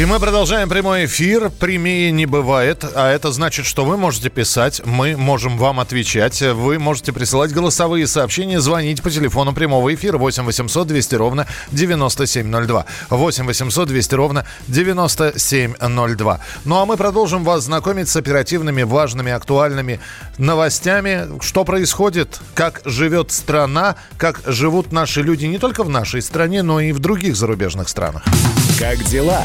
И мы продолжаем прямой эфир. Прямее не бывает. А это значит, что вы можете писать, мы можем вам отвечать. Вы можете присылать голосовые сообщения, звонить по телефону прямого эфира 8 800 200 ровно 9702. 8 800 200 ровно 9702. Ну а мы продолжим вас знакомить с оперативными, важными, актуальными новостями. Что происходит, как живет страна, как живут наши люди не только в нашей стране, но и в других зарубежных странах. Как дела,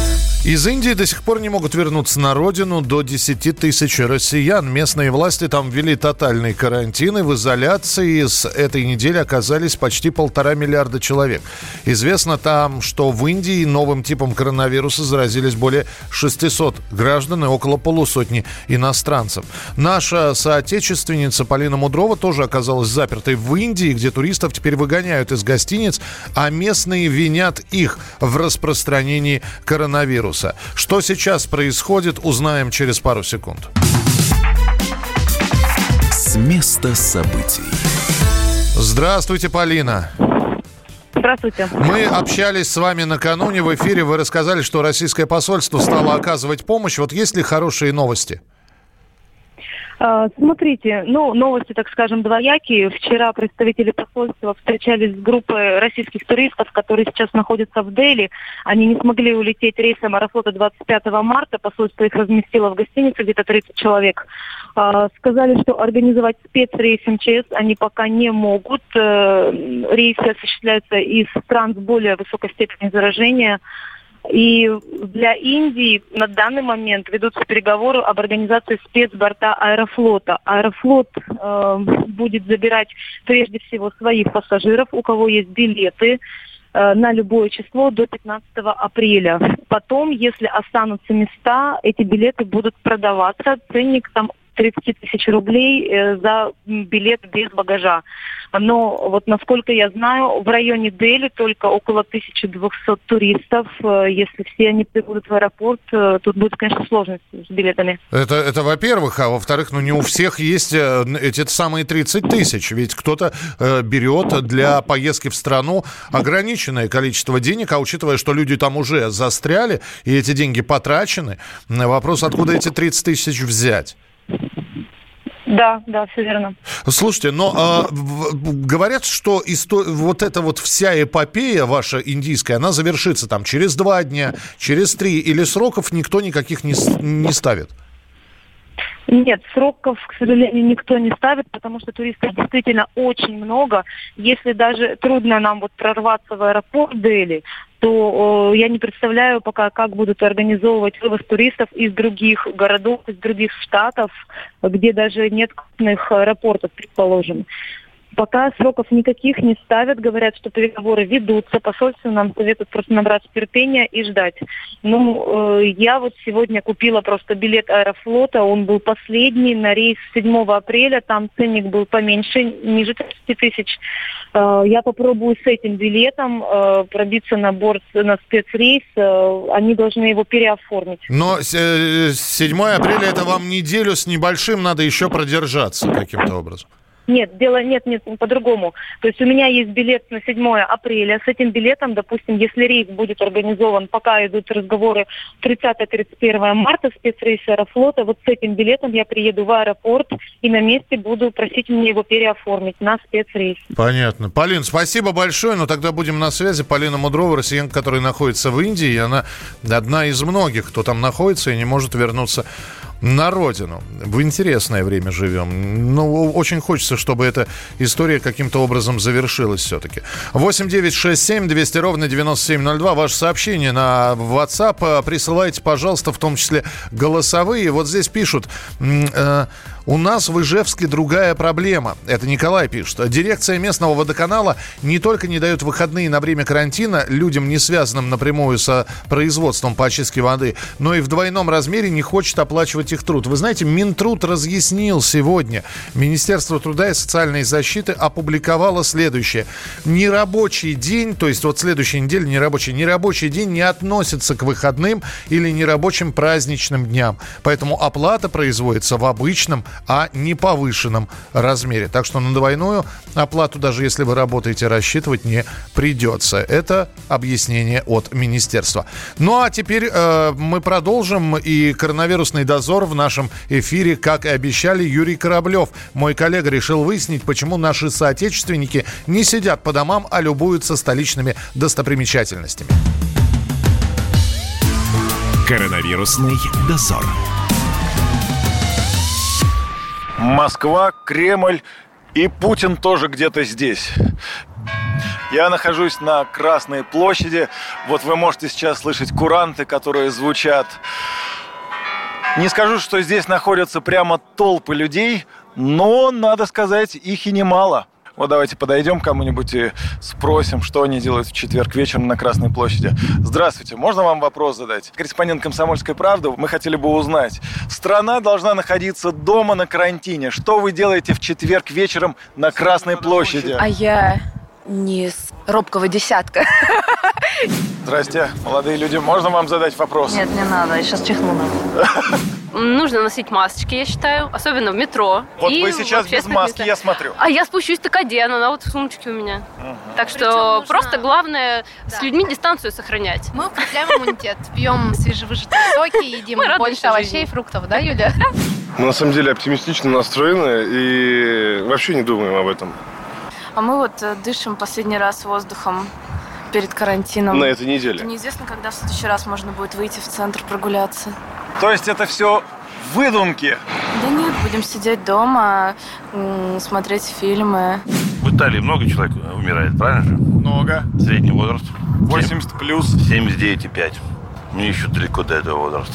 Из Индии до сих пор не могут вернуться на родину до 10 тысяч россиян. Местные власти там ввели тотальный карантин, и в изоляции с этой недели оказались почти полтора миллиарда человек. Известно там, что в Индии новым типом коронавируса заразились более 600 граждан и около полусотни иностранцев. Наша соотечественница Полина Мудрова тоже оказалась запертой в Индии, где туристов теперь выгоняют из гостиниц, а местные винят их в распространении коронавируса вируса. Что сейчас происходит, узнаем через пару секунд. С места событий. Здравствуйте, Полина. Здравствуйте. Мы общались с вами накануне в эфире. Вы рассказали, что российское посольство стало оказывать помощь. Вот есть ли хорошие новости? А, смотрите, ну, новости, так скажем, двоякие. Вчера представители посольства встречались с группой российских туристов, которые сейчас находятся в Дели. Они не смогли улететь рейсом Аэрофлота 25 марта. Посольство их разместило в гостинице, где-то 30 человек. А, сказали, что организовать спецрейс МЧС они пока не могут. Э, рейсы осуществляются из стран с более высокой степенью заражения. И для Индии на данный момент ведутся переговоры об организации спецборта Аэрофлота. Аэрофлот э, будет забирать прежде всего своих пассажиров, у кого есть билеты э, на любое число до 15 апреля. Потом, если останутся места, эти билеты будут продаваться. Ценник там 30 тысяч рублей э, за билет без багажа. Но вот насколько я знаю, в районе Дели только около 1200 туристов. Э, если все они прибудут в аэропорт, э, тут будет, конечно, сложность с билетами. Это, это во-первых. А во-вторых, ну не у всех есть эти самые 30 тысяч. Ведь кто-то э, берет для поездки в страну ограниченное количество денег, а учитывая, что люди там уже застряли, и эти деньги потрачены, вопрос, откуда эти 30 тысяч взять? Да, да, все верно. Слушайте, но э, говорят, что исто... вот эта вот вся эпопея ваша индийская, она завершится там через два дня, через три, или сроков никто никаких не, не ставит? Нет, сроков, к сожалению, никто не ставит, потому что туристов действительно очень много. Если даже трудно нам вот прорваться в аэропорт Дели, то э, я не представляю пока, как будут организовывать вывоз туристов из других городов, из других штатов, где даже нет крупных аэропортов, предположим. Пока сроков никаких не ставят, говорят, что переговоры ведутся, посольство нам советует просто набраться терпения и ждать. Ну, э, я вот сегодня купила просто билет Аэрофлота, он был последний на рейс 7 апреля, там ценник был поменьше, ниже 30 тысяч. Э, я попробую с этим билетом э, пробиться на борт, на спецрейс, э, они должны его переоформить. Но 7 апреля это вам неделю с небольшим надо еще продержаться каким-то образом. Нет, дело нет, нет, по-другому. То есть у меня есть билет на 7 апреля. С этим билетом, допустим, если рейс будет организован, пока идут разговоры 30-31 марта, спецрейс Аэрофлота, вот с этим билетом я приеду в аэропорт и на месте буду просить мне его переоформить на спецрейс. Понятно. Полин, спасибо большое, но тогда будем на связи. Полина Мудрова, россиянка, которая находится в Индии, и она одна из многих, кто там находится и не может вернуться на родину. В интересное время живем. Ну, очень хочется, чтобы эта история каким-то образом завершилась все-таки. 8 9 6 7 200 ровно 9702. Ваше сообщение на WhatsApp присылайте, пожалуйста, в том числе голосовые. Вот здесь пишут... Э, у нас в Ижевске другая проблема. Это Николай пишет. Дирекция местного водоканала не только не дает выходные на время карантина людям, не связанным напрямую с производством по очистке воды, но и в двойном размере не хочет оплачивать их труд. Вы знаете, Минтруд разъяснил сегодня. Министерство труда и социальной защиты опубликовало следующее. Нерабочий день, то есть вот следующая неделя нерабочий, нерабочий день не относится к выходным или нерабочим праздничным дням. Поэтому оплата производится в обычном о неповышенном размере. Так что на двойную оплату, даже если вы работаете, рассчитывать не придется. Это объяснение от министерства. Ну а теперь э, мы продолжим. И коронавирусный дозор в нашем эфире, как и обещали, Юрий Кораблев. Мой коллега решил выяснить, почему наши соотечественники не сидят по домам, а любуются столичными достопримечательностями. Коронавирусный дозор. Москва, Кремль и Путин тоже где-то здесь. Я нахожусь на Красной площади. Вот вы можете сейчас слышать куранты, которые звучат. Не скажу, что здесь находятся прямо толпы людей, но, надо сказать, их и немало. Вот давайте подойдем к кому-нибудь и спросим, что они делают в четверг вечером на Красной площади. Здравствуйте, можно вам вопрос задать? Корреспондент «Комсомольской правды», мы хотели бы узнать. Страна должна находиться дома на карантине. Что вы делаете в четверг вечером на Красной площади? А я не с робкого десятка. Здрасте, молодые люди, можно вам задать вопрос? Нет, не надо, я сейчас чихну. Нужно носить масочки, я считаю, особенно в метро. Вот и вы сейчас без маски, местах. я смотрю. А я спущусь, так одену, она вот в сумочке у меня. Так что нужно- просто главное с Да. людьми дистанцию сохранять. Мы укрепляем иммунитет, пьем свежевыжатые соки, едим больше овощей жизни. и фруктов, да, Юля? Мы на самом деле оптимистично настроены и вообще не думаем об этом. А мы вот э, дышим последний раз воздухом перед карантином. На этой неделе. Неизвестно, когда в следующий раз можно будет выйти в центр прогуляться. То есть это все выдумки? Да нет, будем сидеть дома, смотреть фильмы. В Италии много человек умирает, правильно же? Много. Средний возраст 80 плюс. 79,5. Мне еще далеко до этого возраста.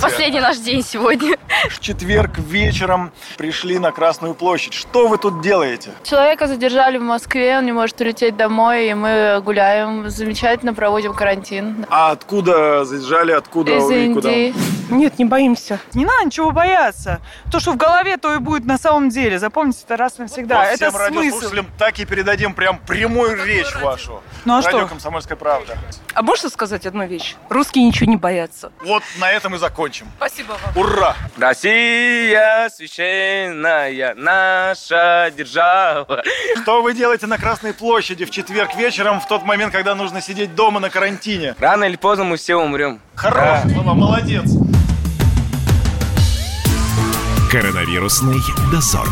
Последний наш день сегодня. В четверг вечером пришли на Красную площадь. Что вы тут делаете? Человека задержали в Москве, он не может улететь домой, и мы гуляем, замечательно проводим карантин. А откуда заезжали, откуда Из и куда? Индии. Нет, не боимся. Не надо ничего бояться. То, что в голове, то и будет на самом деле. Запомните это раз навсегда. Вот это всем смысл. радиослушателям так и передадим прям прямую речь вашу. Ну а Радио что? «Комсомольская правда». А можно сказать одну вещь? Русские ничего не боятся. Вот на этом и закончим. Спасибо вам. Ура! Россия священная наша держава. Что вы делаете на Красной площади в четверг вечером, в тот момент, когда нужно сидеть дома на карантине? Рано или поздно мы все умрем. Хорош, Вова, молодец. Коронавирусный дозор.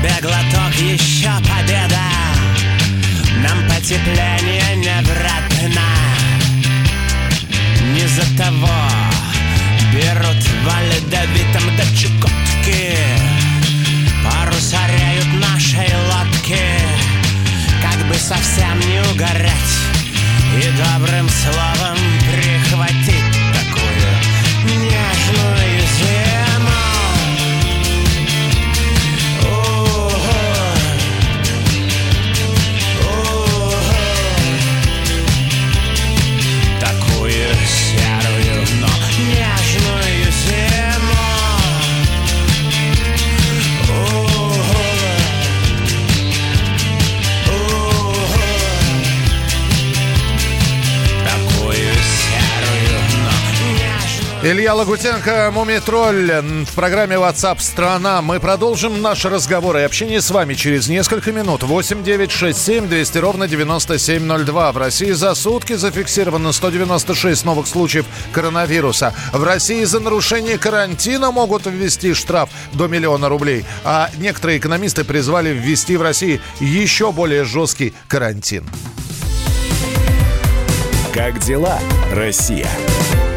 Тебе глоток, еще победа. Нам потепление не вратно Не за того Берут в ледовитом до Чукотки Паруса реют нашей лодки. Как бы совсем не угорать И добрым словом прихватить Илья Лагутенко, Мумитроль. В программе WhatsApp «Страна» мы продолжим наш разговор и общение с вами через несколько минут. 8 9 6 7 200 ровно 9702. В России за сутки зафиксировано 196 новых случаев коронавируса. В России за нарушение карантина могут ввести штраф до миллиона рублей. А некоторые экономисты призвали ввести в России еще более жесткий карантин. Как дела, Россия?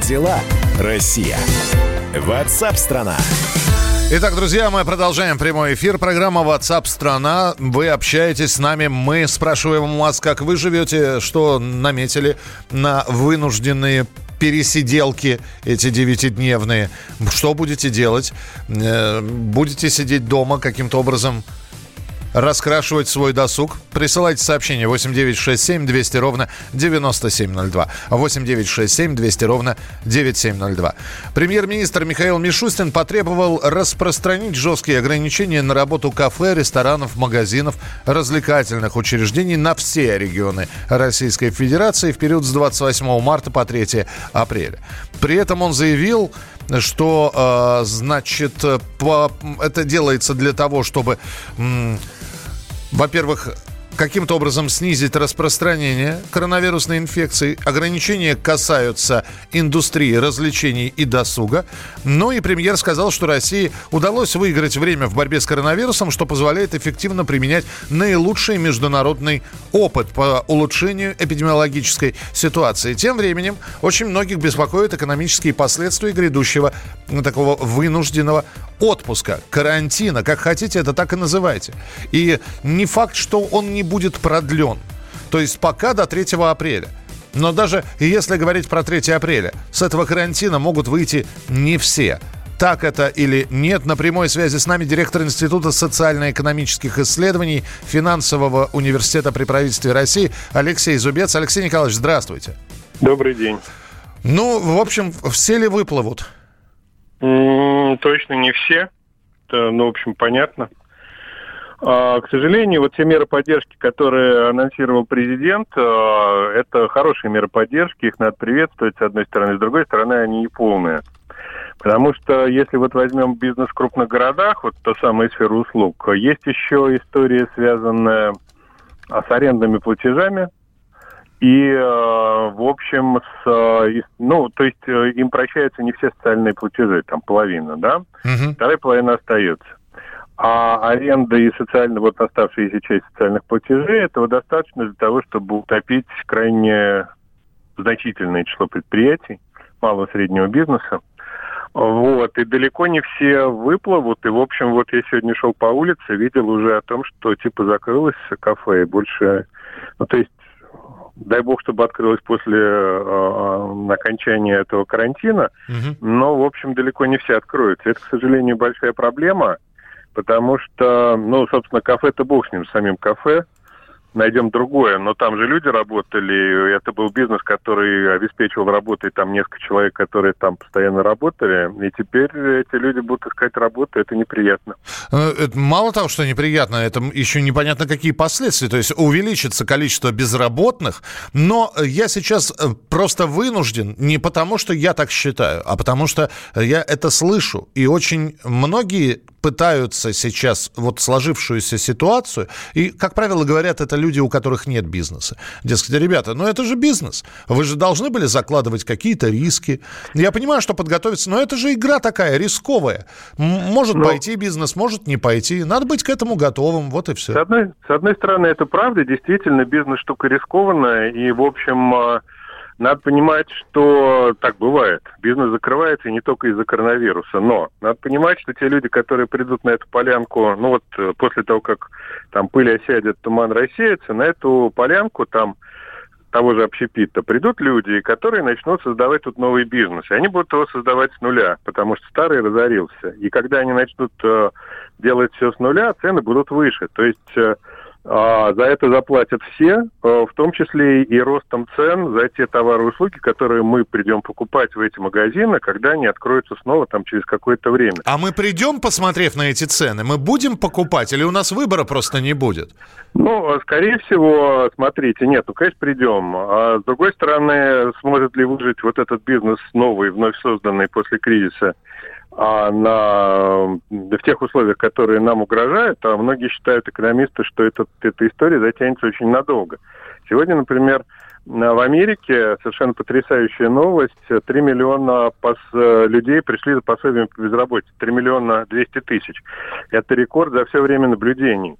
Дела, Россия? Ватсап-страна! Итак, друзья, мы продолжаем прямой эфир. Программа WhatsApp страна. Вы общаетесь с нами. Мы спрашиваем у вас, как вы живете, что наметили на вынужденные пересиделки эти девятидневные. Что будете делать? Э, Будете сидеть дома каким-то образом раскрашивать свой досуг. Присылайте сообщение 8967 200 ровно 9702. 8967 200 ровно 9702. Премьер-министр Михаил Мишустин потребовал распространить жесткие ограничения на работу кафе, ресторанов, магазинов, развлекательных учреждений на все регионы Российской Федерации в период с 28 марта по 3 апреля. При этом он заявил, что, э, значит, по- это делается для того, чтобы во-первых, каким-то образом снизить распространение коронавирусной инфекции. Ограничения касаются индустрии развлечений и досуга. Ну и премьер сказал, что России удалось выиграть время в борьбе с коронавирусом, что позволяет эффективно применять наилучший международный опыт по улучшению эпидемиологической ситуации. Тем временем очень многих беспокоят экономические последствия грядущего такого вынужденного отпуска, карантина, как хотите, это так и называйте. И не факт, что он не будет продлен. То есть пока до 3 апреля. Но даже если говорить про 3 апреля, с этого карантина могут выйти не все. Так это или нет? На прямой связи с нами директор Института социально-экономических исследований Финансового университета при правительстве России Алексей Зубец. Алексей Николаевич, здравствуйте. Добрый день. Ну, в общем, все ли выплывут? М, Точно не все. Это, ну, в общем, понятно. А, К сожалению, вот те меры поддержки, которые анонсировал президент, а, это хорошие меры поддержки, их надо приветствовать с одной стороны, с другой стороны, они не полные. Потому что если вот возьмем бизнес в крупных городах, вот та самая сфера услуг, есть еще история, связанная а, с арендными платежами, и, в общем, с, ну, то есть э, им прощаются не все социальные платежи, там половина, да? Вторая половина остается. А аренда и социально, вот оставшаяся часть социальных платежей, этого достаточно для того, чтобы утопить крайне значительное число предприятий малого и среднего бизнеса. Вот, и далеко не все выплывут. И, в общем, вот я сегодня шел по улице, видел уже о том, что типа закрылось кафе, и больше... Ну, то есть, дай бог, чтобы открылось после э, окончания этого карантина, но, в общем, далеко не все откроются. Это, к сожалению, большая проблема, потому что, ну, собственно, кафе-то бог с ним, самим кафе. Найдем другое. Но там же люди работали, и это был бизнес, который обеспечивал работой там несколько человек, которые там постоянно работали. И теперь эти люди будут искать работу, это неприятно. Э, это Мало того, что неприятно, это еще непонятно какие последствия. То есть увеличится количество безработных, но я сейчас э, просто вынужден, не потому что я так считаю, а потому что я это слышу. И очень многие пытаются сейчас вот сложившуюся ситуацию, и, как правило, говорят, это люди, у которых нет бизнеса. Дескать, ребята, ну это же бизнес, вы же должны были закладывать какие-то риски. Я понимаю, что подготовиться, но это же игра такая рисковая. Может но... Ну. пойти бизнес, может не пойти. Надо быть к этому готовым, вот и все. С одной, с одной стороны, это правда, действительно, бизнес штука рискованная, и, в общем, а, надо понимать, что так бывает. Бизнес закрывается и не только из-за коронавируса. Но надо понимать, что те люди, которые придут на эту полянку, ну вот э, после того, как там пыль осядет, туман рассеется, на эту полянку там того же общепита придут люди, которые начнут создавать тут новый бизнес. И они будут его создавать с нуля, потому что старый разорился. И когда они начнут э, делать все с нуля, цены будут выше. То есть э, а, за это заплатят все, э, в том числе и ростом цен за те товары и услуги, которые мы придем покупать в эти магазины, когда они откроются снова там через какое-то время. А мы придем, посмотрев на эти цены, мы будем покупать или у нас выбора просто не будет? Ну, скорее всего, смотрите, нет, ну, конечно, придем. А с другой стороны, сможет ли выжить вот этот бизнес новый, вновь созданный после кризиса? А на, в тех условиях, которые нам угрожают, а многие считают экономисты, что это, эта история затянется очень надолго. Сегодня, например, в Америке совершенно потрясающая новость. 3 миллиона пос... людей пришли за пособием по безработице. 3 миллиона 200 тысяч. Это рекорд за все время наблюдений.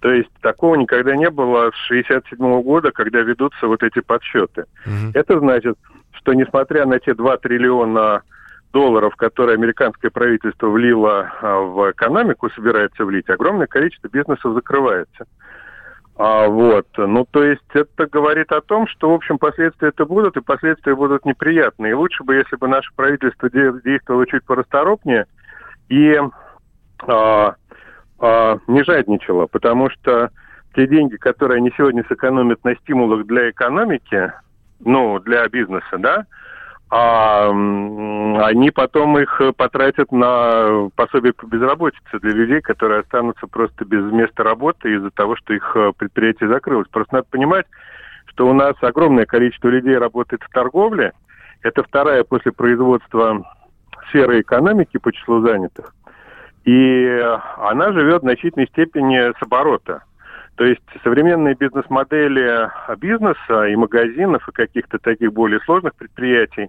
То есть такого никогда не было с 67 года, когда ведутся вот эти подсчеты. Mm-hmm. Это значит, что несмотря на те 2 триллиона долларов, которые американское правительство влило а, в экономику, собирается влить, огромное количество бизнесов закрывается. А, вот, ну, то есть это говорит о том, что, в общем, последствия это будут, и последствия будут неприятные. И лучше бы, если бы наше правительство действовало чуть порасторопнее и а, а, не жадничало, потому что те деньги, которые они сегодня сэкономят на стимулах для экономики, ну, для бизнеса, да, а они потом их потратят на пособие по безработице для людей, которые останутся просто без места работы из-за того, что их э, предприятие закрылось. Просто надо понимать, что у нас огромное количество людей работает в торговле. Это вторая после производства сфера экономики по числу занятых. И она живет в значительной степени с оборота. То есть современные бизнес-модели бизнеса и магазинов, и каких-то таких более сложных предприятий,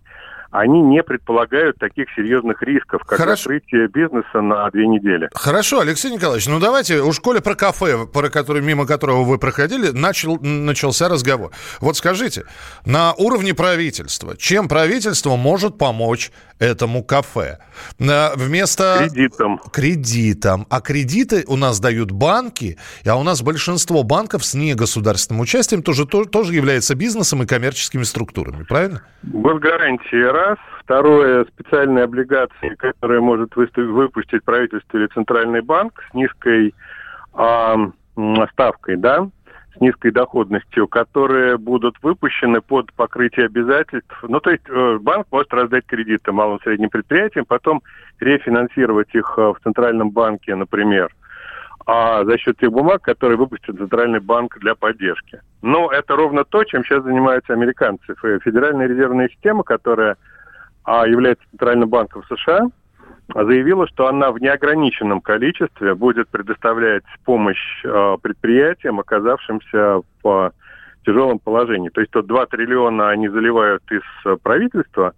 они не предполагают таких серьезных рисков, как Хорошо. закрытие бизнеса на две недели. Хорошо, Алексей Николаевич, ну давайте, у школе про кафе, про который, мимо которого вы проходили, начал, начался разговор. Вот скажите, на уровне правительства, чем правительство может помочь этому кафе? Вместо... Кредитом. Кредитом. А кредиты у нас дают банки, а у нас большинство банков с негосударственным участием тоже, тоже является бизнесом и коммерческими структурами, правильно? Госгарантия раз. Второе, специальные облигации, которые может выпустить правительство или центральный банк с низкой э, ставкой, да, с низкой доходностью, которые будут выпущены под покрытие обязательств. Ну, то есть э, банк может раздать кредиты малым и средним предприятиям, потом рефинансировать их э, в центральном банке, например, а за счет тех бумаг, которые выпустит Центральный банк для поддержки. Но это ровно то, чем сейчас занимаются американцы. Федеральная резервная система, которая а, является Центральным банком США, заявила, что она в неограниченном количестве будет предоставлять помощь а, предприятиям, оказавшимся в тяжелом положении. То есть то 2 триллиона они заливают из правительства,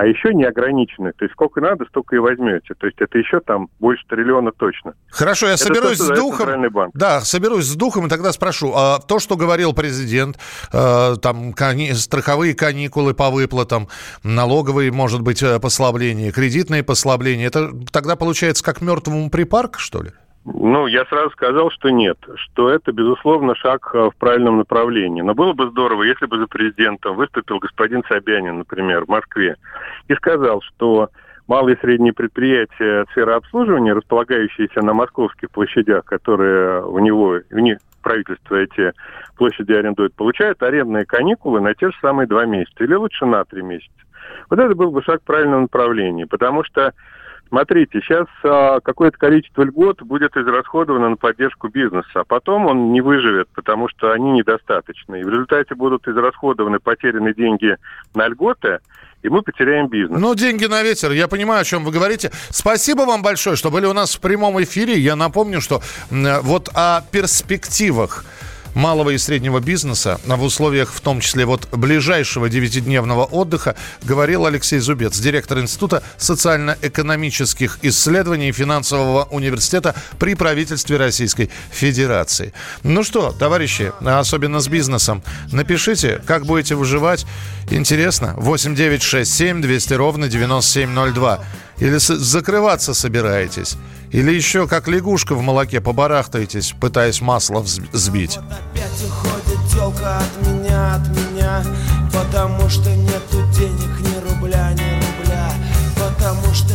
а еще не ограничены. То есть сколько надо, столько и возьмете. То есть это еще там больше триллиона точно. Хорошо, я это соберусь то, с духом. Банк. Да, соберусь с духом и тогда спрошу. А то, что говорил президент, э, там кани... страховые каникулы по выплатам, налоговые, может быть, э, послабления, кредитные послабления, это тогда получается как мертвому припарк, что ли? Ну, я сразу сказал, что нет, что это, безусловно, шаг э, в правильном направлении. Но было бы здорово, если бы за президентом выступил господин Собянин, например, в Москве, и сказал, что малые и средние предприятия сферы обслуживания, располагающиеся на московских площадях, которые у него, у них, правительство эти площади арендует, получают арендные каникулы на те же самые два месяца, или лучше на три месяца. Вот это был бы шаг в правильном направлении, потому что Смотрите, сейчас а, какое-то количество льгот будет израсходовано на поддержку бизнеса, а потом он не выживет, потому что они недостаточны. И в результате будут израсходованы потерянные деньги на льготы, и мы потеряем бизнес. Ну, деньги на ветер, я понимаю, о чем вы говорите. Спасибо вам большое, что были у нас в прямом эфире. Я напомню, что вот о перспективах малого и среднего бизнеса в условиях, в том числе вот ближайшего девятидневного отдыха, говорил Алексей Зубец, директор Института социально-экономических исследований финансового университета при правительстве Российской Федерации. Ну что, товарищи, особенно с бизнесом, напишите, как будете выживать. Интересно. 8 9 6 7 200 ровно 9702. Или закрываться собираетесь? Или еще как лягушка в молоке побарахтаетесь, пытаясь масло взбить? Вот опять уходит телка от меня, от меня, потому что нету денег ни рубля, ни рубля, потому что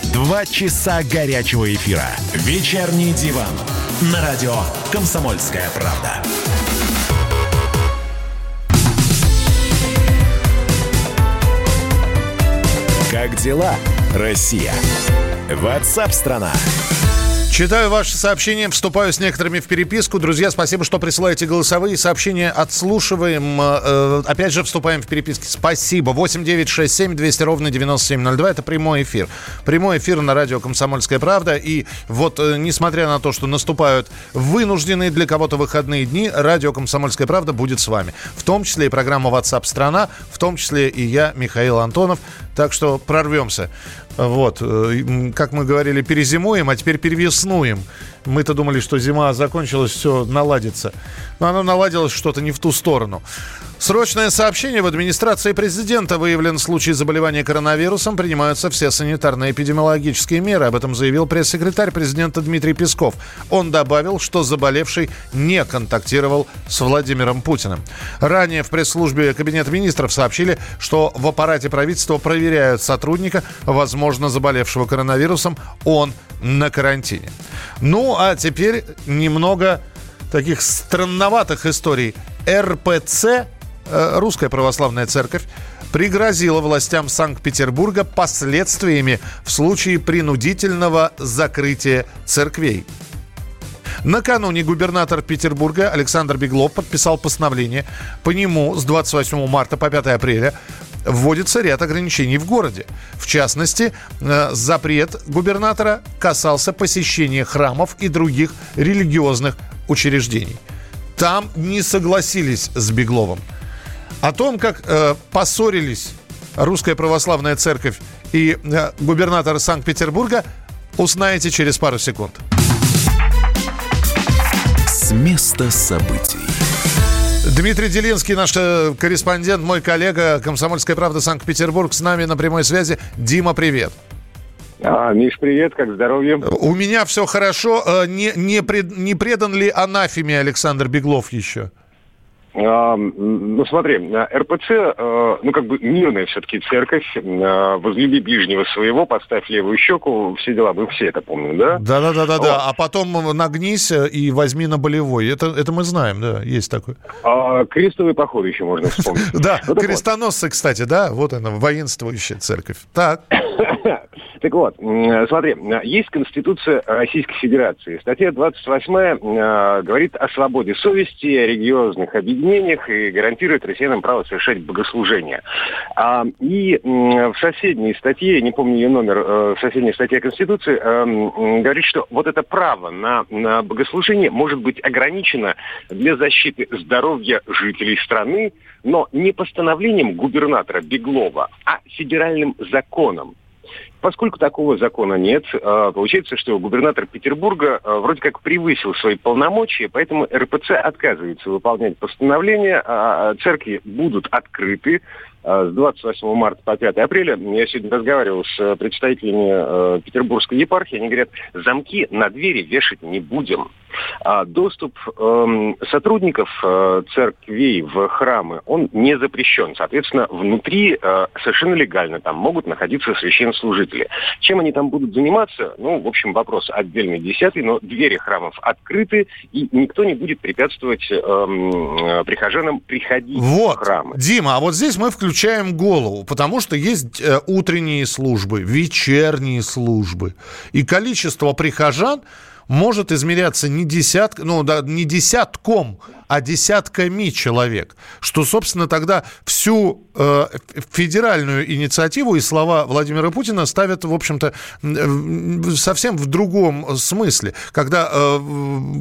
Два часа горячего эфира. Вечерний диван. На радио «Комсомольская правда». Как дела, Россия? Ватсап-страна! страна Читаю ваши сообщения, вступаю с некоторыми в переписку. Друзья, спасибо, что присылаете голосовые сообщения. Отслушиваем. Э, опять же, вступаем в переписки. Спасибо. 8 9 6 7 200 ровно 9702. Это прямой эфир. Прямой эфир на радио «Комсомольская правда». И вот, э, несмотря на то, что наступают вынужденные для кого-то выходные дни, радио «Комсомольская правда» будет с вами. В том числе и программа WhatsApp страна», в том числе и я, Михаил Антонов. Так что прорвемся. Вот, э, как мы говорили, перезимуем, а теперь перевеснуем. Мы-то думали, что зима закончилась, все наладится. Но оно наладилось что-то не в ту сторону. Срочное сообщение. В администрации президента выявлен случай заболевания коронавирусом. Принимаются все санитарно-эпидемиологические меры. Об этом заявил пресс-секретарь президента Дмитрий Песков. Он добавил, что заболевший не контактировал с Владимиром Путиным. Ранее в пресс-службе Кабинета министров сообщили, что в аппарате правительства проверяют сотрудника, возможно, заболевшего коронавирусом. Он на карантине. Ну, а теперь немного таких странноватых историй. РПЦ Русская Православная Церковь пригрозила властям Санкт-Петербурга последствиями в случае принудительного закрытия церквей. Накануне губернатор Петербурга Александр Беглов подписал постановление. По нему с 28 марта по 5 апреля вводится ряд ограничений в городе. В частности, э, запрет губернатора касался посещения храмов и других религиозных учреждений. Там не согласились с Бегловым. О том, как э, поссорились Русская Православная Церковь и э, губернатор Санкт-Петербурга, узнаете через пару секунд. С места событий. Дмитрий Делинский, наш э, корреспондент, мой коллега, «Комсомольская правда» Санкт-Петербург, с нами на прямой связи. Дима, привет. А, Миш, привет, как здоровье? У меня все хорошо. Э, не, не, пред, не предан ли анафеме Александр Беглов еще? А, ну, смотри, РПЦ, э, ну, как бы мирная все-таки церковь, э, возлюби ближнего своего, подставь левую щеку, все дела, мы все это помним, да? Да-да-да, да. а потом нагнись и возьми на болевой, это, это мы знаем, да, есть такой. А, крестовый поход еще можно вспомнить. Да, крестоносцы, кстати, да, вот она, воинствующая церковь. Так. Так вот, смотри, есть Конституция Российской Федерации. Статья 28 э, говорит о свободе совести, о религиозных объединениях и гарантирует россиянам право совершать богослужение. А, и в соседней статье, не помню ее номер, э, в соседней статье Конституции э, говорит, что вот это право на, на богослужение может быть ограничено для защиты здоровья жителей страны, но не постановлением губернатора Беглова, а федеральным законом. Поскольку такого закона нет, а, получается, что губернатор Петербурга а, вроде как превысил свои полномочия, поэтому РПЦ отказывается выполнять постановление, а церкви будут открыты, Э, с 28 марта по 5 апреля. Я сегодня разговаривал с э, представителями э, Петербургской епархии. Они говорят, замки на двери вешать не будем. А доступ э, сотрудников э, церквей в храмы, он не запрещен. Соответственно, внутри э, совершенно легально там могут находиться священнослужители. Чем они там будут заниматься? Ну, в общем, вопрос отдельный, десятый, но двери храмов открыты, и никто не будет препятствовать эм, э, прихожанам приходить вот. в храмы. Дима, а вот здесь мы включаем включаем голову, потому что есть э, утренние службы, вечерние службы. И количество прихожан может измеряться не, десят, ну, да, не десятком, а десятками человек. Что, собственно, тогда всю э, федеральную инициативу и слова Владимира Путина ставят, в общем-то, совсем в другом смысле. Когда э,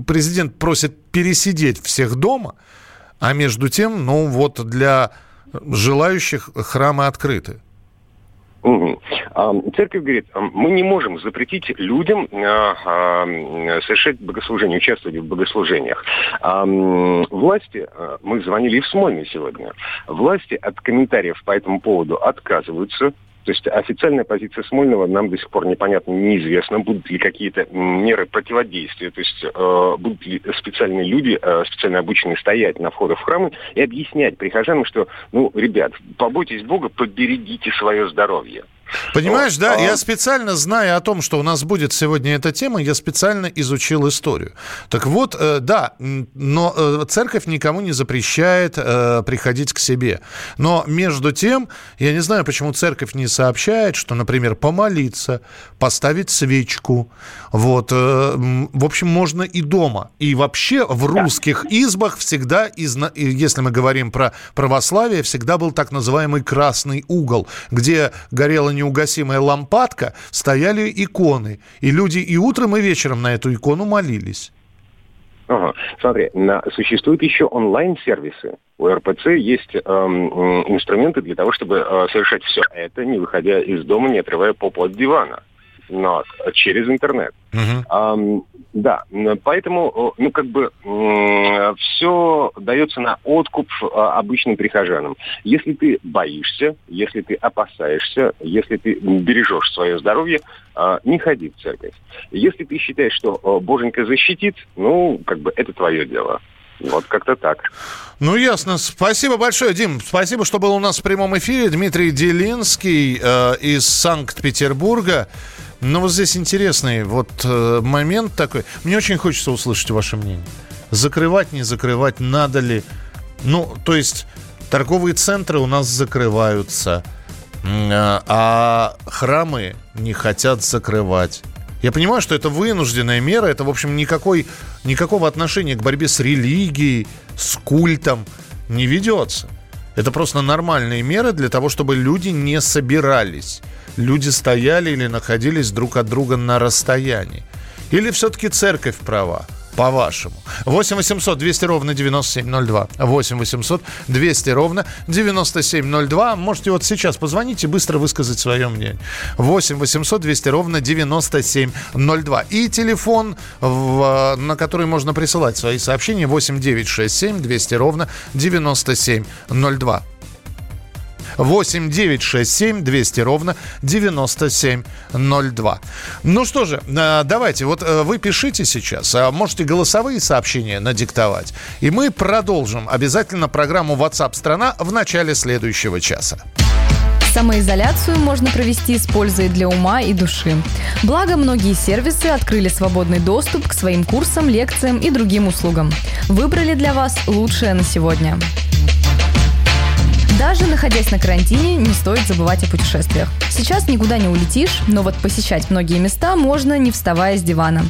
президент просит пересидеть всех дома, а между тем, ну вот для желающих храмы открыты. Угу. Церковь говорит, мы не можем запретить людям а, а, совершать богослужение, участвовать в богослужениях. Власти, а, мы звонили в Смольный сегодня, власти от комментариев по этому поводу отказываются, то есть официальная позиция Смольного нам до сих пор непонятно, неизвестно, будут ли какие-то меры противодействия, то есть э, будут ли специальные люди, э, специально обученные стоять на входах в храмы и объяснять прихожанам, что, ну, ребят, побойтесь Бога, поберегите свое здоровье. Понимаешь, да, а... я специально, зная о том, что у нас будет сегодня эта тема, я специально изучил историю. Так вот, э, да, но э, церковь никому не запрещает э, приходить к себе. Но между тем, я не знаю, почему церковь не сообщает, что, например, помолиться, поставить свечку, вот, в общем, можно и дома. И вообще в русских избах всегда, если мы говорим про православие, всегда был так называемый красный угол, где горела неугасимая лампадка, стояли иконы. И люди и утром, и вечером на эту икону молились. Ага. Смотри, на, существуют еще онлайн-сервисы. У РПЦ есть эм, инструменты для того, чтобы э, совершать все это, не выходя из дома, не отрывая попу от дивана. Вот, через интернет. Ам, да, м, поэтому, ну, как бы, все дается на откуп э, обычным прихожанам. Если ты боишься, если ты опасаешься, если ты бережешь свое здоровье, э, не ходи в церковь. Если ты считаешь, что Боженька защитит, ну, как бы, это твое дело. Вот как-то так. Ну, ясно. Спасибо большое, Дим. Спасибо, что был у нас в прямом эфире. Дмитрий Делинский э, из Санкт-Петербурга. Но вот здесь интересный вот э, момент такой. Мне очень хочется услышать ваше мнение. Закрывать, не закрывать, надо ли? Ну, то есть торговые центры у нас закрываются, а- а храмы не хотят закрывать. Я понимаю, что это вынужденная мера, это, в общем, никакой, никакого отношения к борьбе с религией, с культом не ведется. Это просто нормальные меры для того, чтобы люди не собирались. Люди стояли или находились друг от друга на расстоянии. Или все-таки церковь права? По-вашему. 8 800 200 ровно 9702. 8 800 200 ровно 9702. Можете вот сейчас позвонить и быстро высказать свое мнение. 8 800 200 ровно 9702. И телефон, в, на который можно присылать свои сообщения 8 967 200 ровно 9702. 8 9 6 7 200 ровно 9702. Ну что же, э, давайте, вот э, вы пишите сейчас, а можете голосовые сообщения надиктовать, и мы продолжим обязательно программу WhatsApp страна в начале следующего часа. Самоизоляцию можно провести с пользой для ума и души. Благо, многие сервисы открыли свободный доступ к своим курсам, лекциям и другим услугам. Выбрали для вас лучшее на сегодня. Даже находясь на карантине, не стоит забывать о путешествиях. Сейчас никуда не улетишь, но вот посещать многие места можно, не вставая с дивана.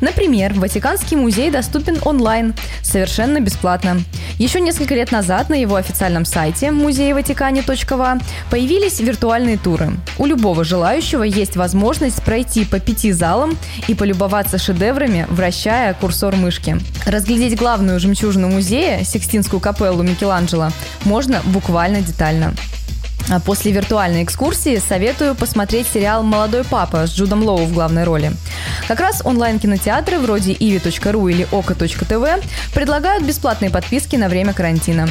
Например, Ватиканский музей доступен онлайн, совершенно бесплатно. Еще несколько лет назад на его официальном сайте музееватикане.ва появились виртуальные туры. У любого желающего есть возможность пройти по пяти залам и полюбоваться шедеврами, вращая курсор мышки. Разглядеть главную жемчужину музея, Сикстинскую капеллу Микеланджело, можно буквально детально. А После виртуальной экскурсии советую посмотреть сериал «Молодой папа» с Джудом Лоу в главной роли. Как раз онлайн-кинотеатры вроде ivi.ru или oka.tv предлагают бесплатные подписки на время карантина.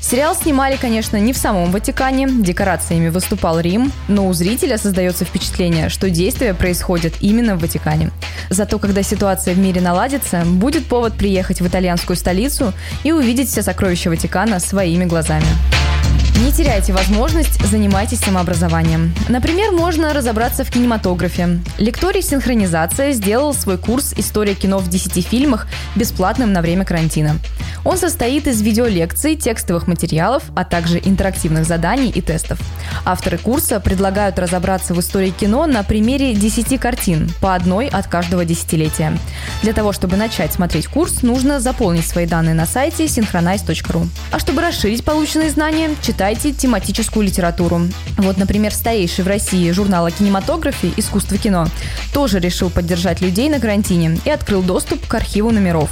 Сериал снимали, конечно, не в самом Ватикане, декорациями выступал Рим, но у зрителя создается впечатление, что действие происходит именно в Ватикане. Зато когда ситуация в мире наладится, будет повод приехать в итальянскую столицу и увидеть все сокровища Ватикана своими глазами. Не теряйте возможность, занимайтесь самообразованием. Например, можно разобраться в кинематографе. Лекторий «Синхронизация» сделал свой курс «История кино в 10 фильмах» бесплатным на время карантина. Он состоит из видеолекций, текстовых материалов, а также интерактивных заданий и тестов. Авторы курса предлагают разобраться в истории кино на примере 10 картин, по одной от каждого десятилетия. Для того, чтобы начать смотреть курс, нужно заполнить свои данные на сайте synchronize.ru. А чтобы расширить полученные знания, читайте тематическую литературу. Вот, например, старейший в России журнал о кинематографе «Искусство кино» тоже решил поддержать людей на карантине и открыл доступ к архиву номеров.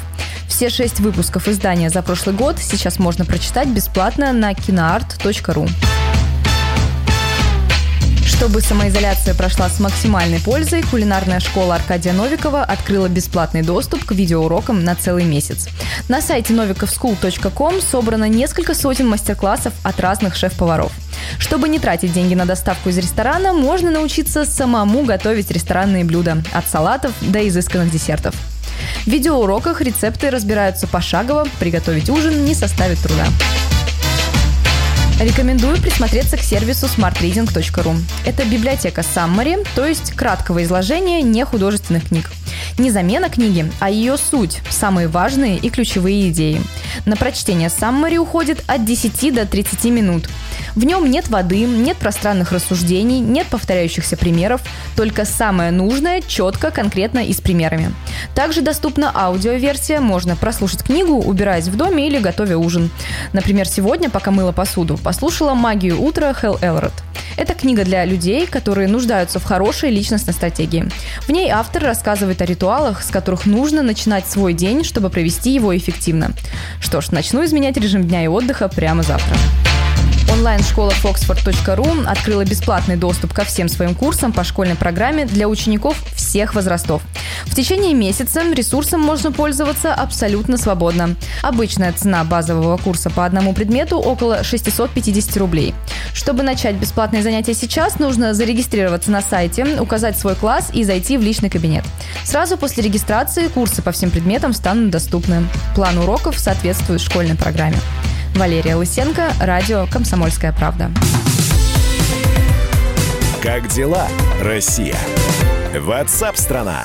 Все шесть выпусков издания за прошлый год сейчас можно прочитать бесплатно на kinoart.ru. Чтобы самоизоляция прошла с максимальной пользой, кулинарная школа Аркадия Новикова открыла бесплатный доступ к видеоурокам на целый месяц. На сайте novikovschool.com собрано несколько сотен мастер-классов от разных шеф-поваров. Чтобы не тратить деньги на доставку из ресторана, можно научиться самому готовить ресторанные блюда, от салатов до изысканных десертов. В видеоуроках рецепты разбираются пошагово, приготовить ужин не составит труда. Рекомендую присмотреться к сервису smartreading.ru. Это библиотека Summary, то есть краткого изложения нехудожественных книг. Не замена книги, а ее суть, самые важные и ключевые идеи. На прочтение Summary уходит от 10 до 30 минут. В нем нет воды, нет пространных рассуждений, нет повторяющихся примеров, только самое нужное, четко, конкретно и с примерами. Также доступна аудиоверсия, можно прослушать книгу, убираясь в доме или готовя ужин. Например, сегодня, пока мыла посуду, послушала «Магию утра» Хелл Элрод. Это книга для людей, которые нуждаются в хорошей личностной стратегии. В ней автор рассказывает о ритуалах, с которых нужно начинать свой день, чтобы провести его эффективно. Что ж, начну изменять режим дня и отдыха прямо завтра. Онлайн-школа foxford.ru открыла бесплатный доступ ко всем своим курсам по школьной программе для учеников всех возрастов. В течение месяца ресурсом можно пользоваться абсолютно свободно. Обычная цена базового курса по одному предмету около 650 рублей. Чтобы начать бесплатные занятия сейчас, нужно зарегистрироваться на сайте, указать свой класс и зайти в личный кабинет. Сразу после регистрации курсы по всем предметам станут доступны. План уроков соответствует школьной программе. Валерия Лысенко, радио «Комсомольская правда». Как дела, Россия? Ватсап-страна!